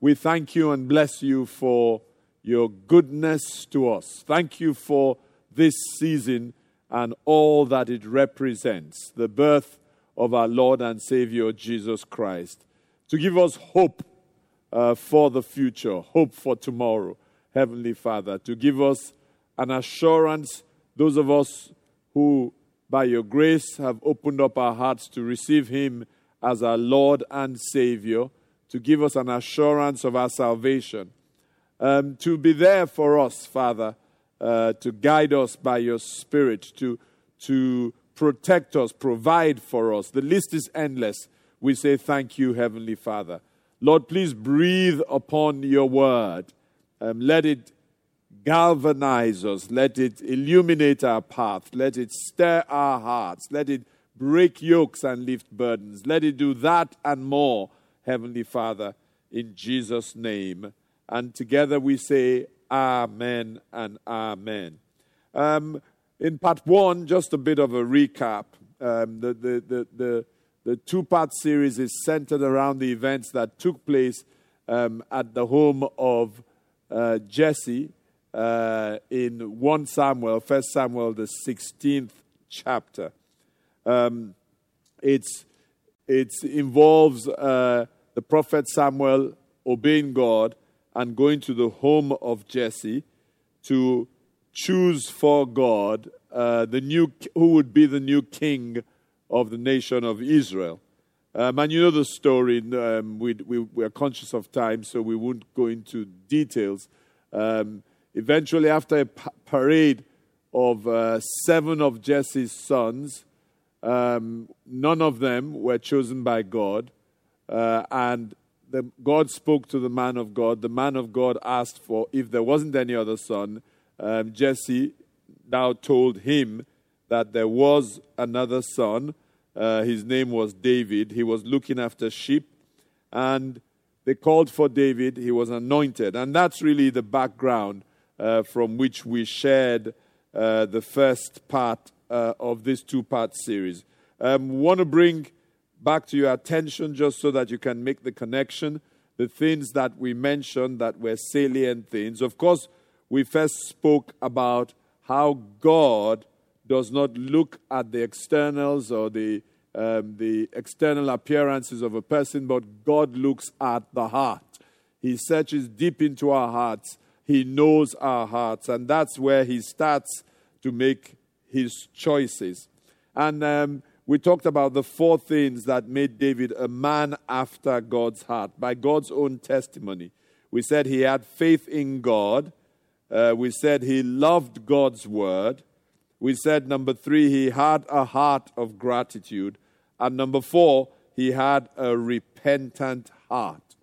we thank you and bless you for your goodness to us. Thank you for this season and all that it represents the birth of our Lord and Savior Jesus Christ to give us hope uh, for the future, hope for tomorrow, Heavenly Father, to give us an assurance, those of us who, by your grace, have opened up our hearts to receive Him as our Lord and Savior to give us an assurance of our salvation, um, to be there for us, Father, uh, to guide us by your Spirit, to, to protect us, provide for us. The list is endless. We say thank you, Heavenly Father. Lord, please breathe upon your word. Um, let it galvanize us. Let it illuminate our path. Let it stir our hearts. Let it break yokes and lift burdens. Let it do that and more Heavenly Father, in Jesus' name. And together we say, Amen and Amen. Um, in part one, just a bit of a recap. Um, the, the, the, the, the two part series is centered around the events that took place um, at the home of uh, Jesse uh, in 1 Samuel, 1 Samuel, the 16th chapter. Um, it's, it involves uh, the prophet Samuel obeying God and going to the home of Jesse to choose for God uh, the new who would be the new king of the nation of Israel. Um, and you know the story. Um, we, we, we, are conscious of time, so we won't go into details. Um, eventually, after a pa- parade of uh, seven of Jesse's sons, um, none of them were chosen by God. Uh, and the, God spoke to the man of God. The man of God asked for, if there wasn't any other son, um, Jesse now told him that there was another son. Uh, his name was David. He was looking after sheep. And they called for David. He was anointed. And that's really the background uh, from which we shared uh, the first part uh, of this two part series. Um, want to bring back to your attention just so that you can make the connection. The things that we mentioned that were salient things. Of course, we first spoke about how God does not look at the externals or the, um, the external appearances of a person, but God looks at the heart. He searches deep into our hearts. He knows our hearts, and that's where He starts to make His choices. And um, we talked about the four things that made David a man after God's heart by God's own testimony. We said he had faith in God. Uh, we said he loved God's word. We said, number three, he had a heart of gratitude. And number four, he had a repentant heart.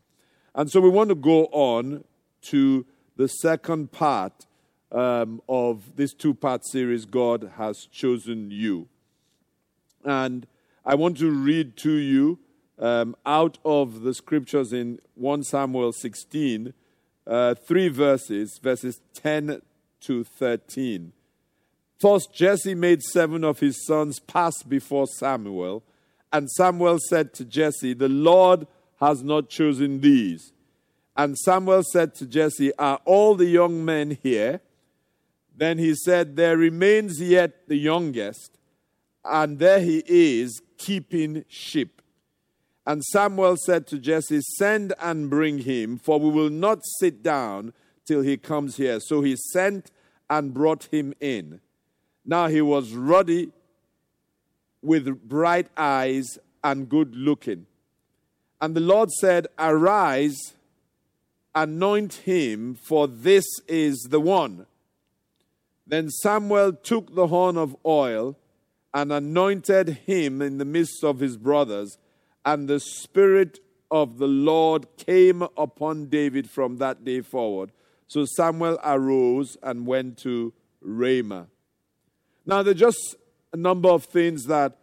And so we want to go on to the second part um, of this two part series God has chosen you. And I want to read to you um, out of the scriptures in 1 Samuel 16, uh, three verses, verses 10 to 13. Thus Jesse made seven of his sons pass before Samuel, and Samuel said to Jesse, The Lord has not chosen these. And Samuel said to Jesse, Are all the young men here? Then he said, There remains yet the youngest and there he is keeping sheep. And Samuel said to Jesse, Send and bring him, for we will not sit down till he comes here. So he sent and brought him in. Now he was ruddy, with bright eyes, and good looking. And the Lord said, Arise, anoint him, for this is the one. Then Samuel took the horn of oil and anointed him in the midst of his brothers, and the Spirit of the Lord came upon David from that day forward. So Samuel arose and went to Ramah. Now, there are just a number of things that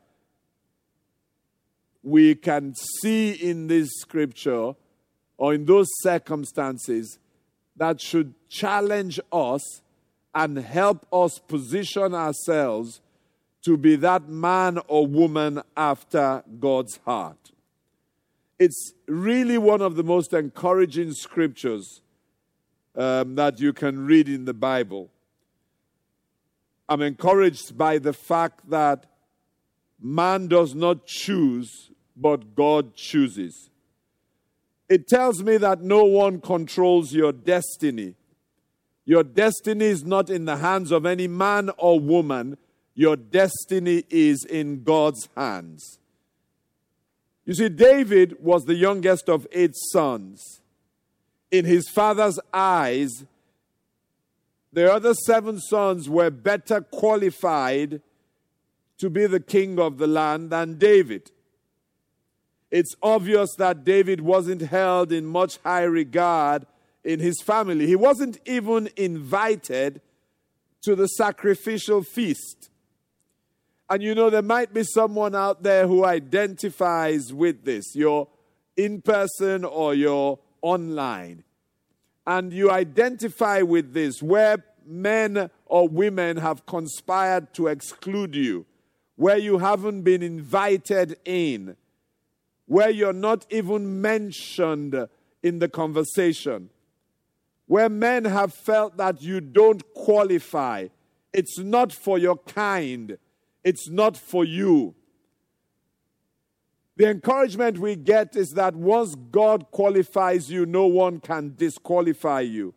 we can see in this scripture or in those circumstances that should challenge us and help us position ourselves to be that man or woman after God's heart. It's really one of the most encouraging scriptures um, that you can read in the Bible. I'm encouraged by the fact that man does not choose, but God chooses. It tells me that no one controls your destiny. Your destiny is not in the hands of any man or woman. Your destiny is in God's hands. You see, David was the youngest of eight sons. In his father's eyes, the other seven sons were better qualified to be the king of the land than David it's obvious that David wasn't held in much high regard in his family. He wasn't even invited to the sacrificial feast. And you know, there might be someone out there who identifies with this. You're in person or you're online. And you identify with this, where men or women have conspired to exclude you, where you haven't been invited in where you're not even mentioned in the conversation, where men have felt that you don't qualify. It's not for your kind, it's not for you. The encouragement we get is that once God qualifies you, no one can disqualify you.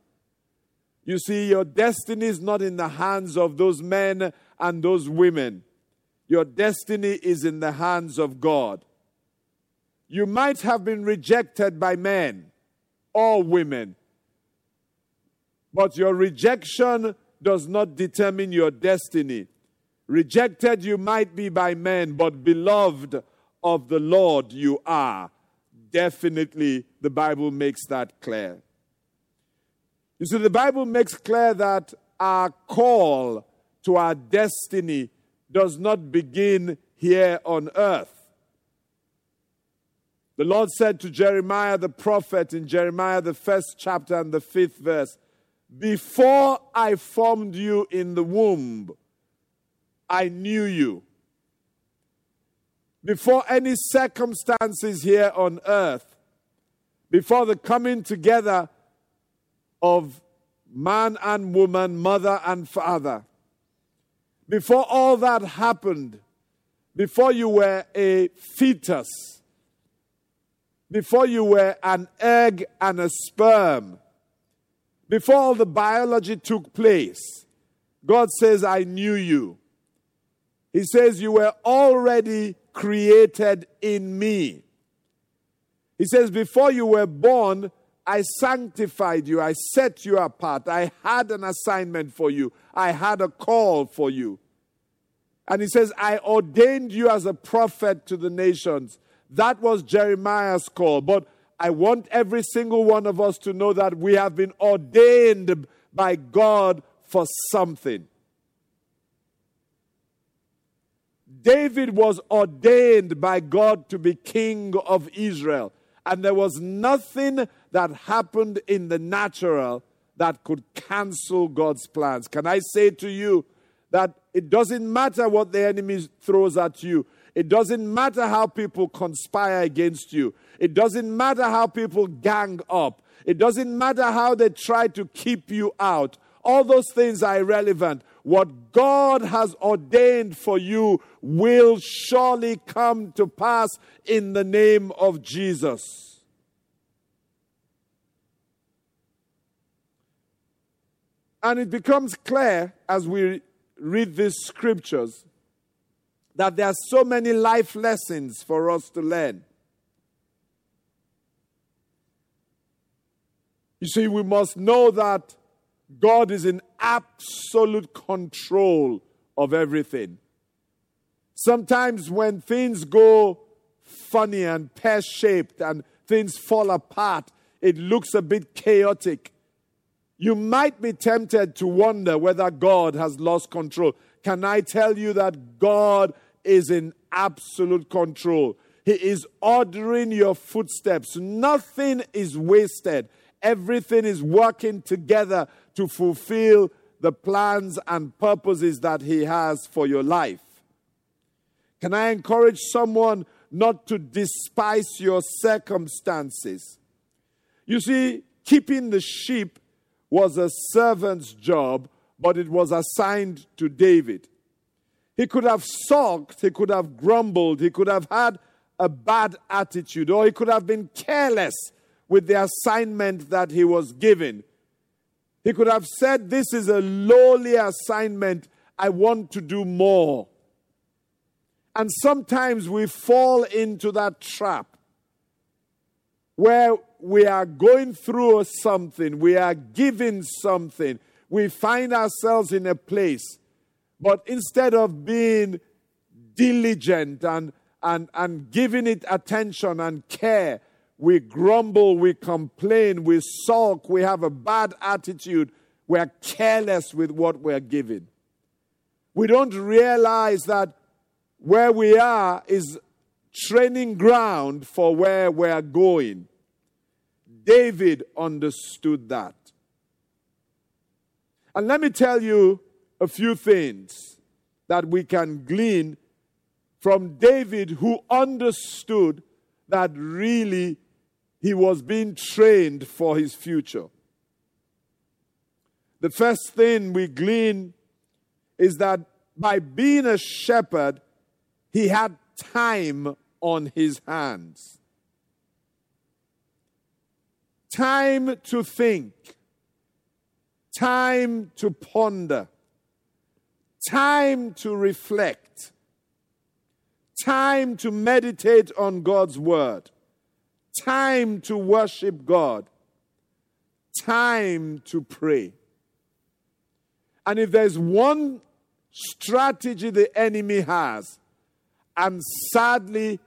You see, your destiny is not in the hands of those men and those women. Your destiny is in the hands of God. You might have been rejected by men or women, but your rejection does not determine your destiny. Rejected you might be by men, but beloved of the Lord you are. Definitely, the Bible makes that clear. You see, the Bible makes clear that our call to our destiny does not begin here on earth. The Lord said to Jeremiah the prophet in Jeremiah, the first chapter and the fifth verse Before I formed you in the womb, I knew you. Before any circumstances here on earth, before the coming together of man and woman, mother and father, before all that happened, before you were a fetus, before you were an egg and a sperm, before all the biology took place, God says, I knew you. He says, You were already created in me. He says, Before you were born, I sanctified you. I set you apart. I had an assignment for you. I had a call for you. And he says, I ordained you as a prophet to the nations. That was Jeremiah's call. But I want every single one of us to know that we have been ordained by God for something. David was ordained by God to be king of Israel. And there was nothing that happened in the natural that could cancel God's plans. Can I say to you that it doesn't matter what the enemy throws at you, it doesn't matter how people conspire against you. It doesn't matter how people gang up. It doesn't matter how they try to keep you out. All those things are irrelevant. What God has ordained for you will surely come to pass in the name of Jesus. And it becomes clear as we read these scriptures that there are so many life lessons for us to learn. You see, we must know that God is in absolute control of everything. Sometimes when things go funny and pear shaped and things fall apart, it looks a bit chaotic. You might be tempted to wonder whether God has lost control. Can I tell you that God is in absolute control? He is ordering your footsteps. Nothing is wasted. Everything is working together to fulfill the plans and purposes that He has for your life. Can I encourage someone not to despise your circumstances? You see, keeping the sheep was a servant's job, but it was assigned to David. He could have sulked, he could have grumbled, he could have had a bad attitude, or he could have been careless with the assignment that he was given. He could have said, This is a lowly assignment. I want to do more. And sometimes we fall into that trap where we are going through something, we are giving something, we find ourselves in a place, but instead of being diligent and, and, and giving it attention and care, we grumble, we complain, we sulk, we have a bad attitude, we're careless with what we're given. We don't realize that where we are is training ground for where we're going. David understood that. And let me tell you a few things that we can glean from David, who understood that really he was being trained for his future. The first thing we glean is that by being a shepherd, he had time on his hands. Time to think, time to ponder, time to reflect, time to meditate on God's word, time to worship God, time to pray. And if there's one strategy the enemy has, and sadly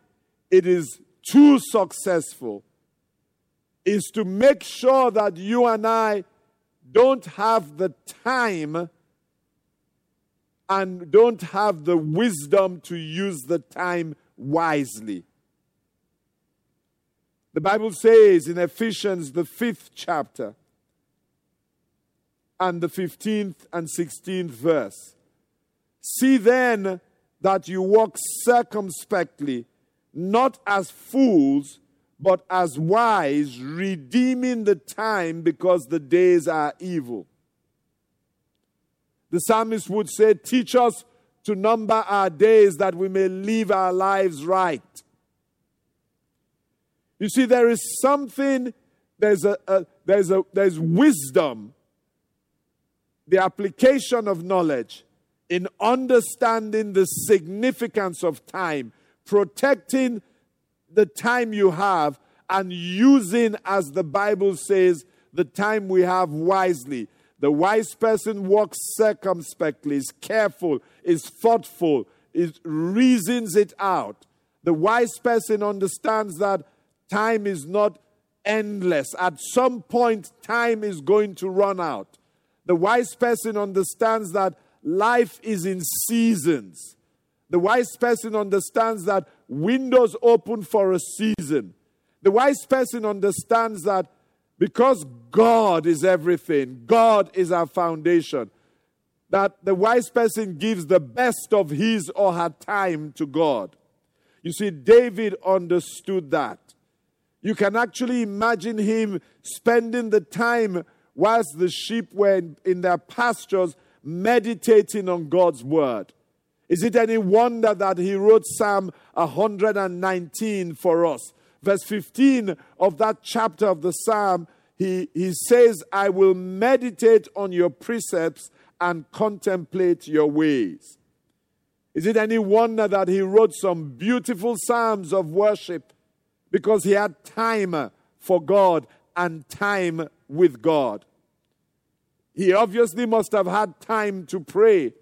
it is too successful, is to make sure that you and I don't have the time and don't have the wisdom to use the time wisely. The Bible says in Ephesians, the fifth chapter, and the 15th and 16th verse See then that you walk circumspectly, not as fools, but as wise, redeeming the time because the days are evil. The psalmist would say, Teach us to number our days that we may live our lives right. You see, there is something, there's, a, a, there's, a, there's wisdom, the application of knowledge in understanding the significance of time, protecting the time you have, and using, as the Bible says, the time we have wisely. The wise person walks circumspectly, is careful, is thoughtful, is reasons it out. The wise person understands that time is not endless. At some point, time is going to run out. The wise person understands that life is in seasons. The wise person understands that windows open for a season. The wise person understands that because God is everything, God is our foundation, that the wise person gives the best of his or her time to God. You see, David understood that. You can actually imagine him spending the time whilst the sheep were in, their pastures meditating on God's word. Is it any wonder that he wrote Psalm 119 for us? Verse 15 of that chapter of the Psalm, he, he says, I will meditate on your precepts and contemplate your ways. Is it any wonder that he wrote some beautiful psalms of worship because he had time for God and time with God? He obviously must have had time to pray.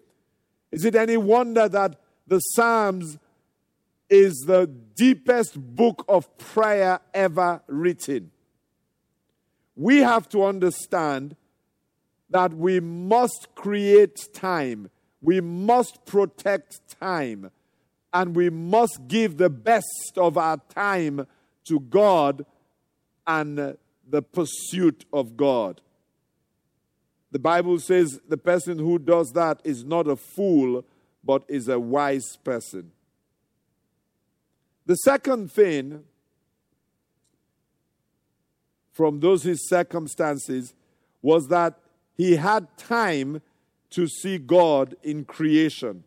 Is it any wonder that the Psalms is the deepest book of prayer ever written. We have to understand that we must create time, we must protect time, and we must give the best of our time to God and the pursuit of God. The Bible says the person who does that is not a fool, but is a wise person. The second thing from those his circumstances was that he had time to see God in creation.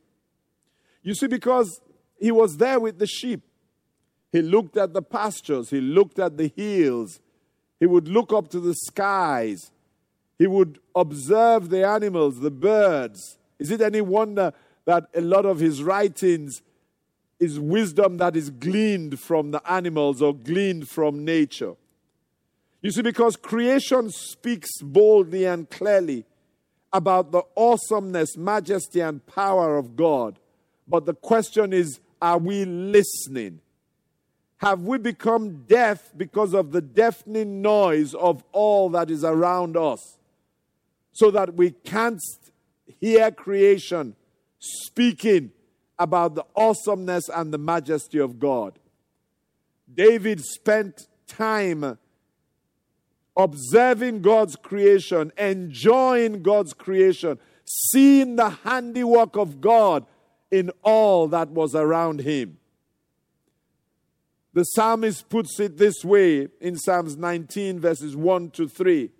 You see, because he was there with the sheep, he looked at the pastures, he looked at the hills, he would look up to the skies, he would observe the animals, the birds. Is it any wonder that a lot of his writings is wisdom that is gleaned from the animals or gleaned from nature. You see, because creation speaks boldly and clearly about the awesomeness, majesty, and power of God. But the question is are we listening? Have we become deaf because of the deafening noise of all that is around us? So that we can't hear creation speaking about the awesomeness and the majesty of God. David spent time observing God's creation, enjoying God's creation, seeing the handiwork of God in all that was around him. The psalmist puts it this way in Psalms 19, verses 1 to 3.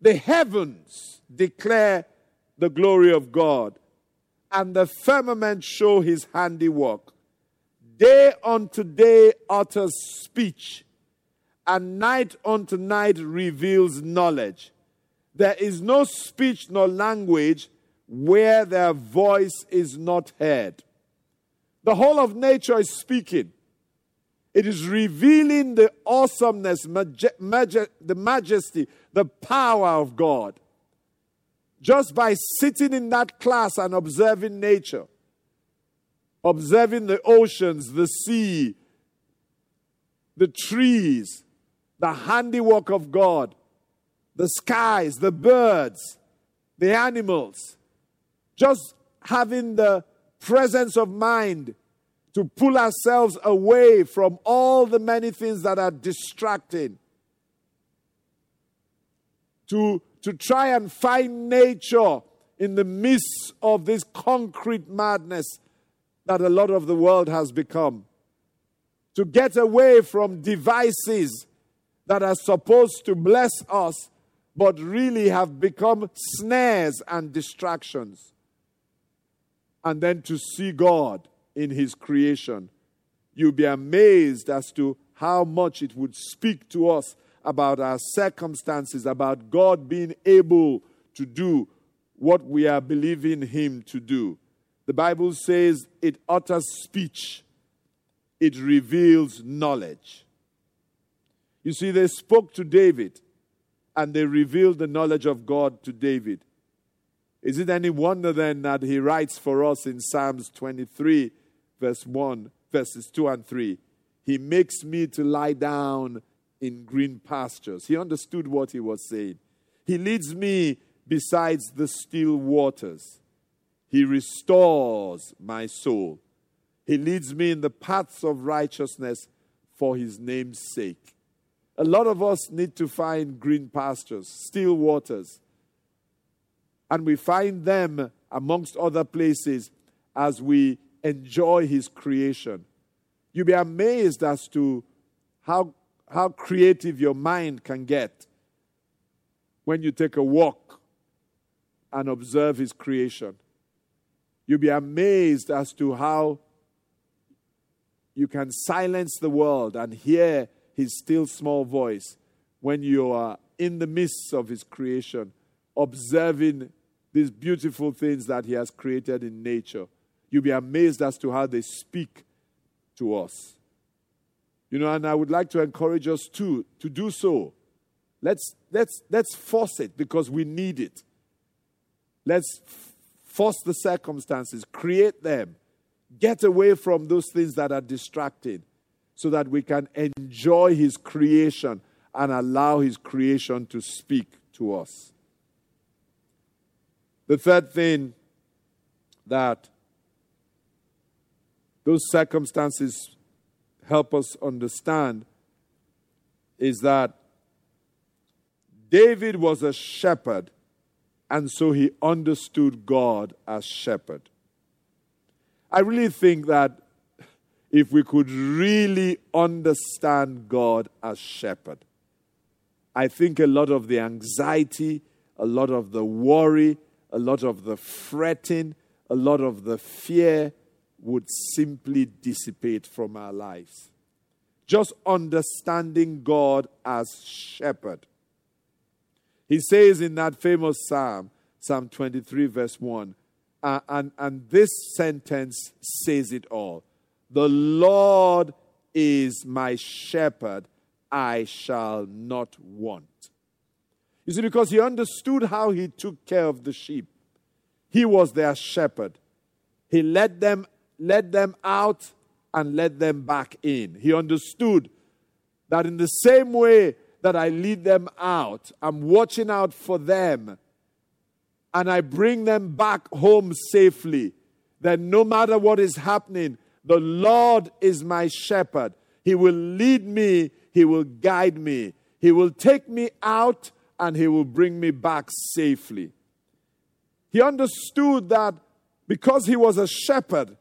The heavens declare the glory of God, and the firmament show his handiwork. Day unto day utters speech, and night unto night reveals knowledge. There is no speech nor language where their voice is not heard. The whole of nature is speaking. It is revealing the awesomeness, the majesty, the power of God. Just by sitting in that class and observing nature, observing the oceans, the sea, the trees, the handiwork of God, the skies, the birds, the animals, just having the presence of mind to pull ourselves away from all the many things that are distracting, to to try and find nature in the midst of this concrete madness that a lot of the world has become. To get away from devices that are supposed to bless us, but really have become snares and distractions. And then to see God in His creation. You'll be amazed as to how much it would speak to us about our circumstances, about God being able to do what we are believing Him to do. The Bible says it utters speech, it reveals knowledge. You see, they spoke to David and they revealed the knowledge of God to David. Is it any wonder then that he writes for us in Psalms 23, verse 1, verses 2 and 3? He makes me to lie down in green pastures. He understood what he was saying. He leads me besides the still waters. He restores my soul. He leads me in the paths of righteousness for his name's sake. A lot of us need to find green pastures, still waters. And we find them amongst other places as we enjoy his creation. You'll be amazed as to how how creative your mind can get when you take a walk and observe His creation. You'll be amazed as to how you can silence the world and hear His still small voice when you are in the midst of His creation, observing these beautiful things that He has created in nature. You'll be amazed as to how they speak to us. You know, and I would like to encourage us too to do so. Let's let's let's force it because we need it. Let's force the circumstances, create them get away from those things that are distracting so that we can enjoy His creation and allow His creation to speak to us. The third thing that those circumstances help us understand is that David was a shepherd, and so he understood God as shepherd. I really think that if we could really understand God as shepherd, I think a lot of the anxiety, a lot of the worry, a lot of the fretting, a lot of the fear would simply dissipate from our lives. Just understanding God as shepherd. He says in that famous psalm, Psalm 23, verse 1, uh, and, and this sentence says it all The Lord is my shepherd, I shall not want. You see, because he understood how he took care of the sheep, he was their shepherd. He led them, led them out and led them back in. He understood that in the same way that I lead them out, I'm watching out for them and I bring them back home safely, then no matter what is happening, the Lord is my shepherd. He will lead me, He will guide me, He will take me out, and He will bring me back safely. He understood that because He was a shepherd,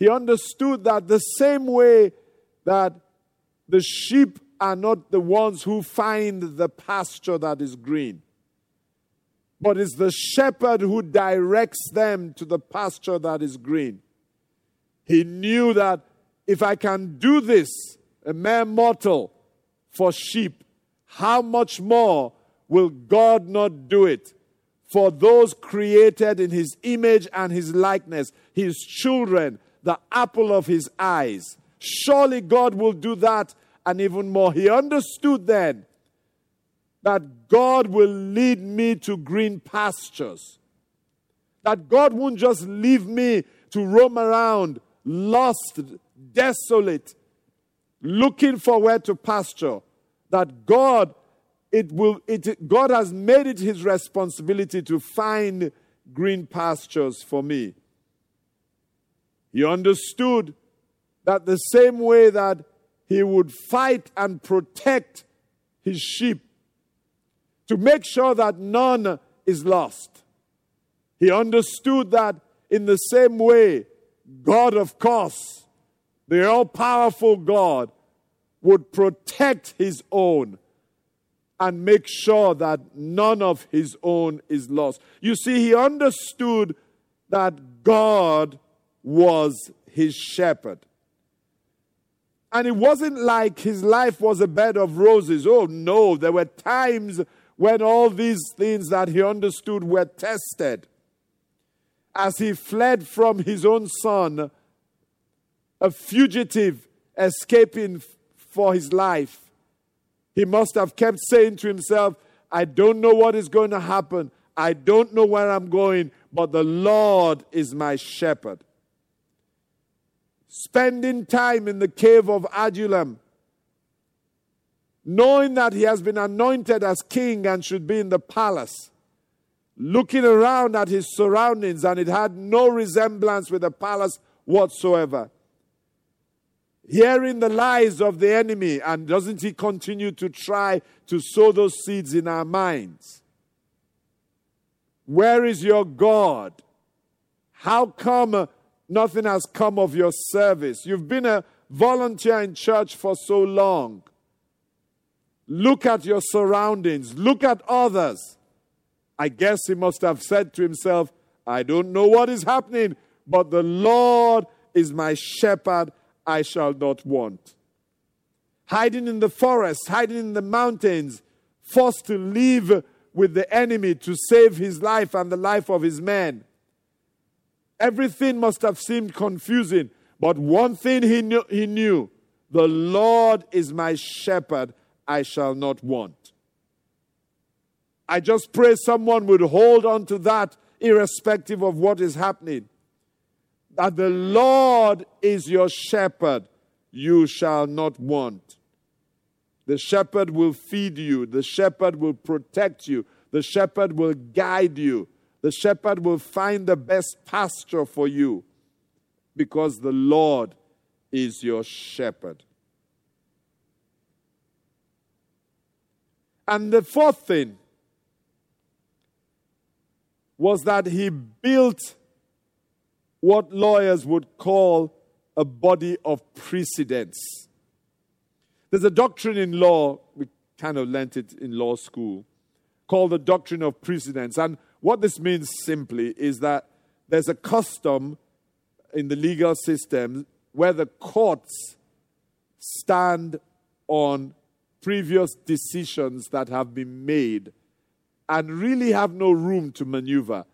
He understood that the same way that the sheep are not the ones who find the pasture that is green but it's the shepherd who directs them to the pasture that is green. He knew that if I can do this, a mere mortal, for sheep, how much more will God not do it for those created in his image and his likeness, his children, the apple of his eyes? Surely God will do that and even more. He understood then that God will lead me to green pastures. That God won't just leave me to roam around lost, desolate, looking for where to pasture. That God, it will, it, God has made it his responsibility to find green pastures for me. He understood that the same way that he would fight and protect his sheep to make sure that none is lost. He understood that in the same way, God, of course, the all powerful God, would protect his own and make sure that none of his own is lost. You see, he understood that God was his shepherd. And it wasn't like his life was a bed of roses. Oh, no, there were times when all these things that he understood were tested, as he fled from his own son, a fugitive escaping for his life, he must have kept saying to himself, I don't know what is going to happen. I don't know where I'm going, but the Lord is my shepherd. Spending time in the cave of Adullam knowing that he has been anointed as king and should be in the palace, looking around at his surroundings, and it had no resemblance with the palace whatsoever. Hearing the lies of the enemy, and doesn't he continue to try to sow those seeds in our minds? Where is your God? How come nothing has come of your service? You've been a volunteer in church for so long. Look at your surroundings. Look at others. I guess he must have said to himself, I don't know what is happening, but the Lord is my shepherd. I shall not want. Hiding in the forest, hiding in the mountains, forced to live with the enemy to save his life and the life of his men. Everything must have seemed confusing, but one thing he knew, he knew the Lord is my shepherd. I shall not want. I just pray someone would hold on to that irrespective of what is happening. that the Lord is your shepherd, you shall not want. The shepherd will feed you, the shepherd will protect you, the shepherd will guide you, the shepherd will find the best pasture for you because the Lord is your shepherd. And the fourth thing was that he built what lawyers would call a body of precedents. There's a doctrine in law, we kind of learnt it in law school, called the doctrine of precedents. And what this means simply is that there's a custom in the legal system where the courts stand on previous decisions that have been made and really have no room to maneuver.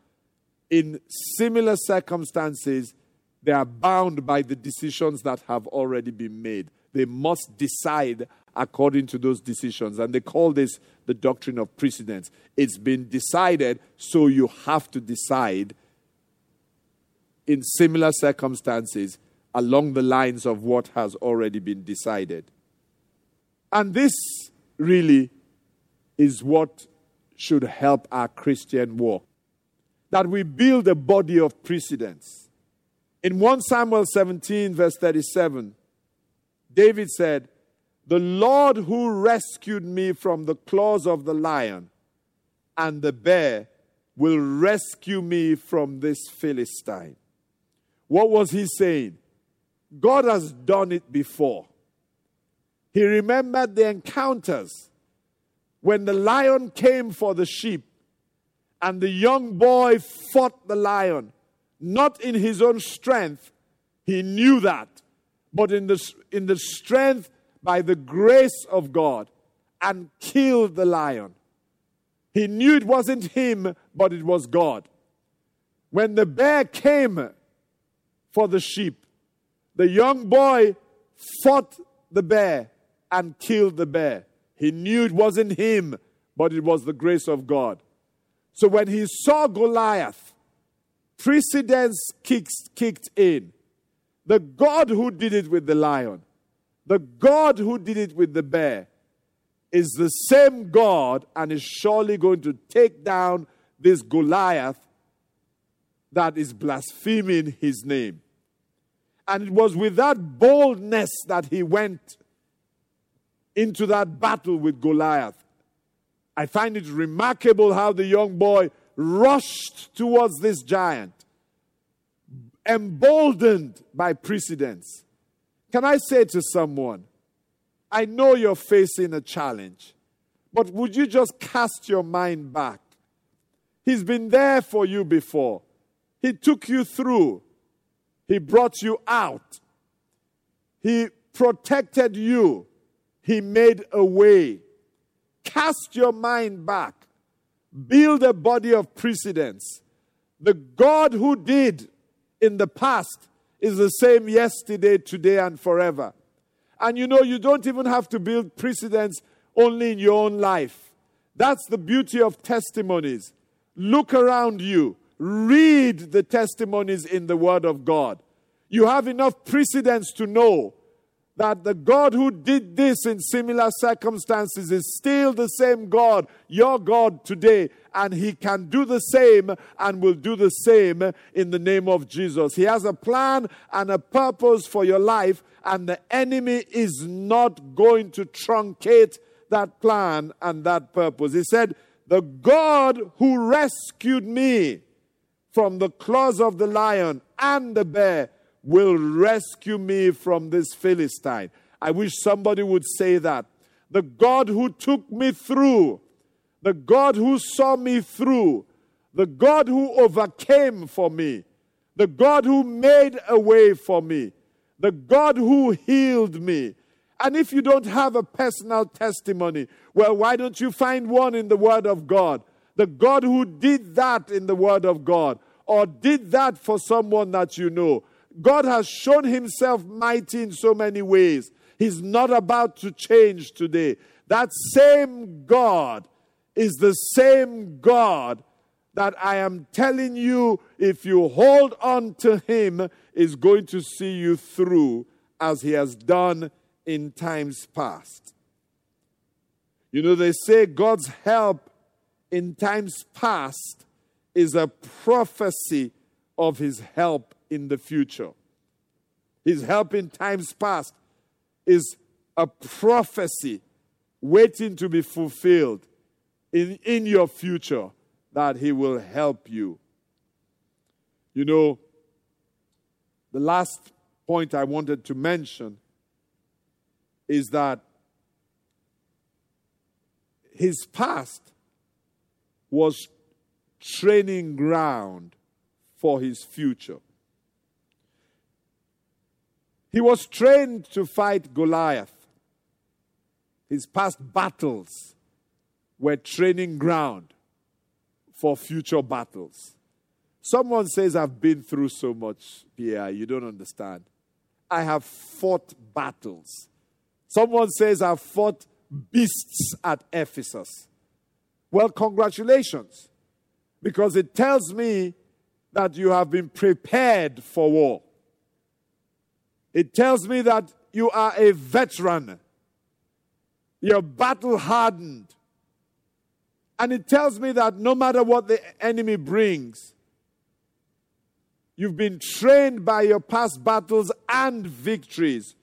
In similar circumstances, they are bound by the decisions that have already been made. They must decide according to those decisions. And they call this the doctrine of precedence. It's been decided, so you have to decide in similar circumstances along the lines of what has already been decided. And this really is what should help our Christian walk. That we build a body of precedents. In 1 Samuel 17, verse 37, David said, The Lord who rescued me from the claws of the lion and the bear will rescue me from this Philistine. What was he saying? God has done it before. He remembered the encounters when the lion came for the sheep and the young boy fought the lion, not in his own strength, he knew that, but in the, in the strength by the grace of God, and killed the lion. He knew it wasn't him, but it was God. When the bear came for the sheep, the young boy fought the bear and killed the bear. He knew it wasn't him, but it was the grace of God. So when he saw Goliath, precedence kicked, in. The God who did it with the lion, the God who did it with the bear, is the same God and is surely going to take down this Goliath that is blaspheming his name. And it was with that boldness that he went into that battle with Goliath. I find it remarkable how the young boy rushed towards this giant, emboldened by precedence. Can I say to someone, I know you're facing a challenge, but would you just cast your mind back? He's been there for you before. He took you through. He brought you out. He protected you. He made a way. Cast your mind back. Build a body of precedents. The God who did in the past is the same yesterday, today, and forever. And you know, you don't even have to build precedents only in your own life. That's the beauty of testimonies. Look around you, read the testimonies in the Word of God. You have enough precedents to know that the God who did this in similar circumstances is still the same God, your God today, and He can do the same and will do the same in the name of Jesus. He has a plan and a purpose for your life, and the enemy is not going to truncate that plan and that purpose. He said, The God who rescued me from the claws of the lion and the bear will rescue me from this Philistine. I wish somebody would say that. The God who took me through, the God who saw me through, the God who overcame for me, the God who made a way for me, the God who healed me. And if you don't have a personal testimony, well, why don't you find one in the Word of God? The God who did that in the Word of God, or did that for someone that you know. God has shown himself mighty in so many ways. He's not about to change today. That same God is the same God that I am telling you, if you hold on to Him, is going to see you through as He has done in times past. You know, they say God's help in times past is a prophecy of His help in the future. His help in times past is a prophecy waiting to be fulfilled in, in your future that He will help you. You know, the last point I wanted to mention is that his past was training ground for his future. He was trained to fight Goliath. His past battles were training ground for future battles. Someone says, I've been through so much, Pierre, you don't understand. I have fought battles. Someone says, I've fought beasts at Ephesus. Well, congratulations, because it tells me that you have been prepared for war. It tells me that you are a veteran. You're battle hardened. And it tells me that no matter what the enemy brings, you've been trained by your past battles and victories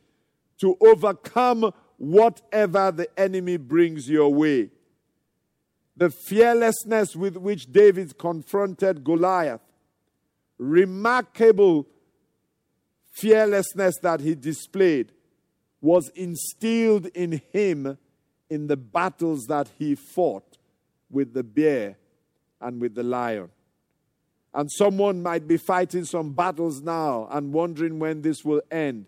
to overcome whatever the enemy brings your way. The fearlessness with which David confronted Goliath, remarkable fearlessness that he displayed, was instilled in him in the battles that he fought with the bear and with the lion. And someone might be fighting some battles now and wondering when this will end.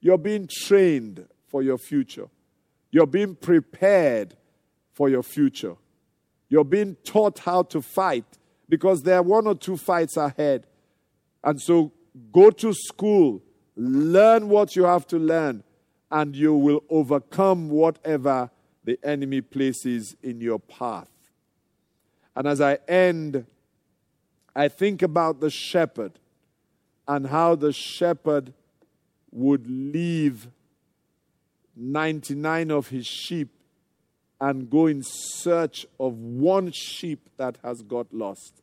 You're being trained for your future, you're being prepared for your future. You're being taught how to fight because there are one or two fights ahead. And so go to school, learn what you have to learn, and you will overcome whatever the enemy places in your path. And as I end, I think about the shepherd and how the shepherd would leave 99 of his sheep and go in search of one sheep that has got lost.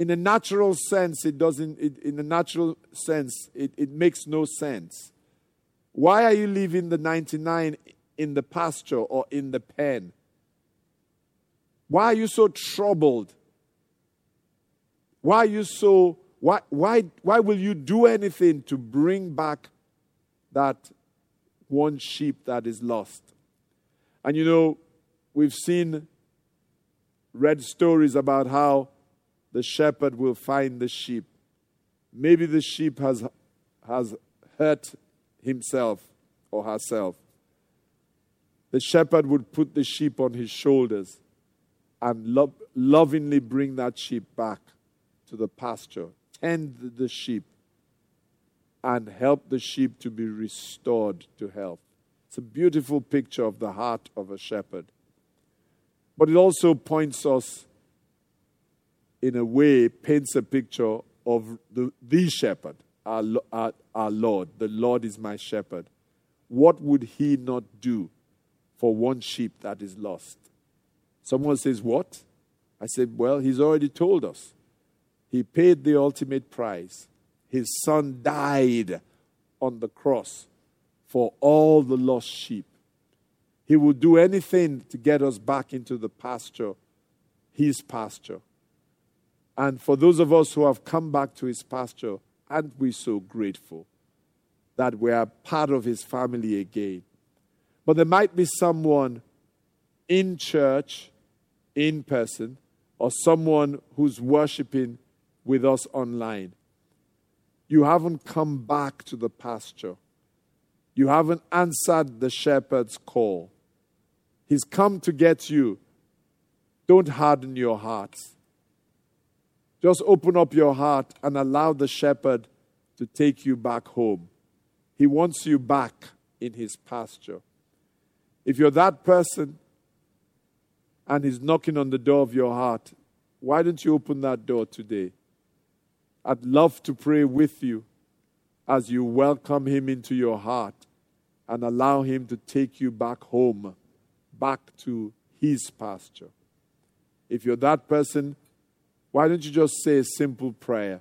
In a natural sense, it doesn't, it, in a natural sense, it, it makes no sense. Why are you leaving the 99 in the pasture or in the pen? Why are you so troubled? Why are you so why why why will you do anything to bring back that one sheep that is lost? And you know, we've seen read stories about how the shepherd will find the sheep. Maybe the sheep has has hurt himself or herself. The shepherd would put the sheep on his shoulders and lo- lovingly bring that sheep back to the pasture, tend the sheep, and help the sheep to be restored to health. It's a beautiful picture of the heart of a shepherd. But it also points us, in a way, paints a picture of the, the shepherd, our, our, our Lord. The Lord is my shepherd. What would he not do for one sheep that is lost? Someone says, What? I said, Well, he's already told us. He paid the ultimate price. His son died on the cross for all the lost sheep. He will do anything to get us back into the pasture, his pasture. And for those of us who have come back to his pasture, aren't we so grateful that we are part of his family again? But there might be someone in church, in person, or someone who's worshiping with us online. You haven't come back to the pasture. You haven't answered the shepherd's call. He's come to get you. Don't harden your hearts. Just open up your heart and allow the shepherd to take you back home. He wants you back in his pasture. If you're that person and he's knocking on the door of your heart, why don't you open that door today? I'd love to pray with you as you welcome him into your heart and allow him to take you back home, back to his pasture. If you're that person, why don't you just say a simple prayer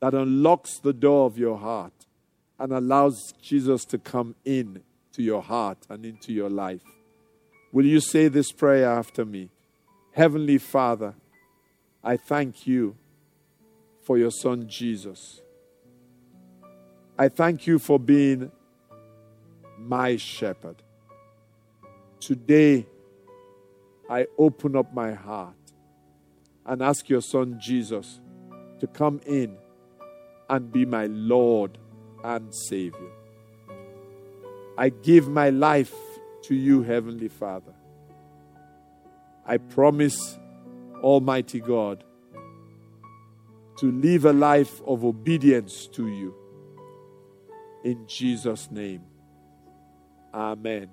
that unlocks the door of your heart and allows Jesus to come in to your heart and into your life? Will you say this prayer after me? Heavenly Father, I thank you for your son Jesus. I thank you for being my shepherd. Today, I open up my heart and ask your son Jesus to come in and be my Lord and Savior. I give my life to you, Heavenly Father. I promise, Almighty God, to live a life of obedience to you. In Jesus' name. Amen.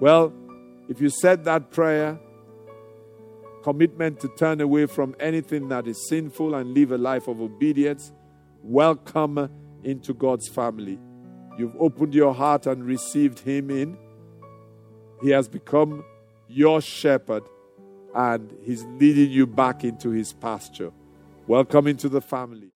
Well, if you said that prayer, commitment to turn away from anything that is sinful and live a life of obedience, welcome into God's family. You've opened your heart and received Him in. He has become your shepherd and He's leading you back into His pasture. Welcome into the family.